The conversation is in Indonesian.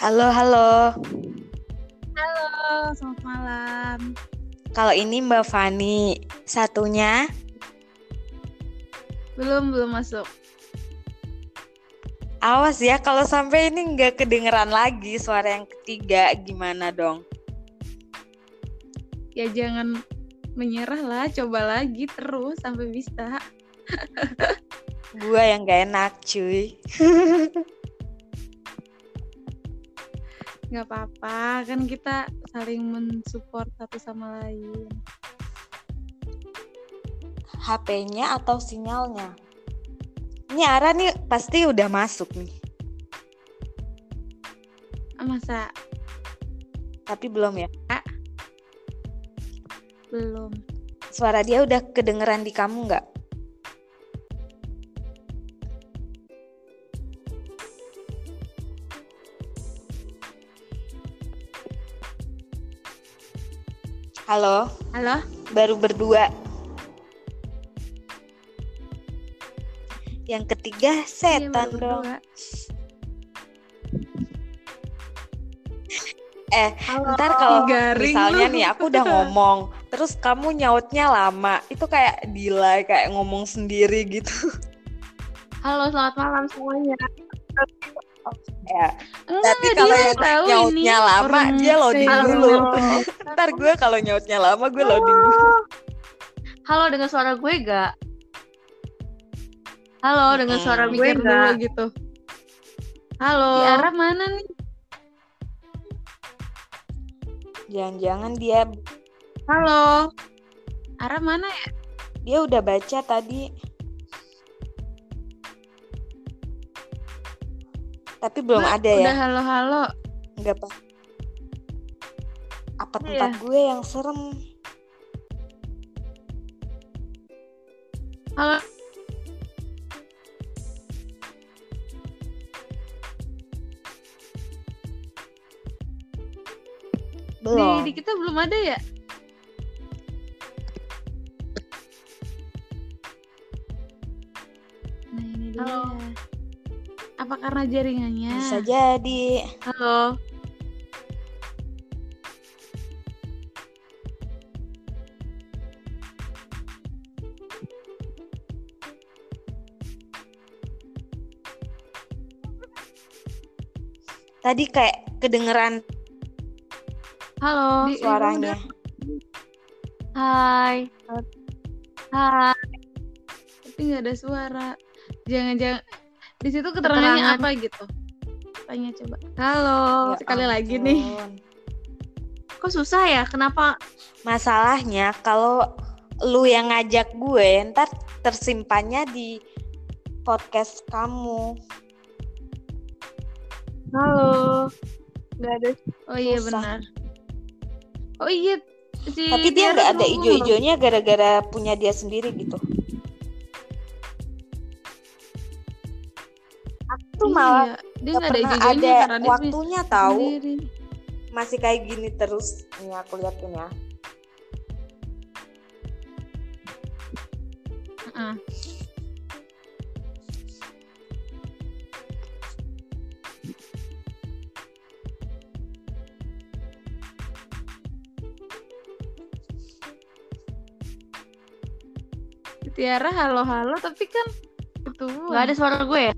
Halo, halo. Halo, selamat malam. Kalau ini Mbak Fani, satunya Belum, belum masuk. awas ya kalau sampai ini nggak kedengeran lagi suara yang ketiga gimana dong? Ya jangan menyerah lah, coba lagi terus sampai bisa. Gua yang gak enak, cuy. Nggak apa-apa, kan kita saling mensupport satu sama lain. HP-nya atau sinyalnya? Ini Ara nih pasti udah masuk nih, Ah, masa tapi belum ya. belum? Suara dia udah kedengeran di kamu nggak? Halo, Halo? baru berdua. Yang ketiga Iya, setan baru dong. berdua. Eh, Halo, ntar kalau garing misalnya lu. nih aku udah ngomong, terus kamu nyautnya lama, itu kayak delay, kayak ngomong sendiri gitu. Halo, selamat malam semuanya. ya. Tapi kalau yang nyautnya ini lama, dia loading dulu. Ntar gue kalau nyautnya lama, gue loading dulu. Halo, dengar suara gue gak? Halo, dengar Mm-mm. suara gue Mikir dulu gak? gitu. Halo. Di arah mana nih? Jangan-jangan dia Halo. Arah mana ya? dia udah baca tadi. Tapi belum Mbak, ada Udah ya. halo-halo. Enggak apa. Apa Iya. tempat gue yang serem? Halo. Belum. Di, di kita belum ada ya? Nah ini dia. Halo. Apa karena jaringannya? Bisa jadi. Halo. Tadi kayak kedengeran Halo. Di- suaranya. Hai. Hai. Tapi nggak ada suara. Jangan-jangan di situ keterangannya Keterangan. apa gitu? Tanya coba. Halo. Ya Sekali lagi nih. ampun. Kok susah ya? Kenapa? Masalahnya kalau lu yang ngajak gue, ntar tersimpannya di podcast kamu. Halo. Gak ada. Oh iya Susah. benar. Oh iya. Si Tapi dia nggak ada ijo-ijonya gara-gara punya dia sendiri gitu. Aku tuh malah Iya, dia ada pernah ijo-ijonya ada karena dia punya waktunya tahu. sendiri. Masih kayak gini terus. Ini aku liatin ya. Heeh. Tiara halo-halo tapi kan itu Gak ada suara gue ya?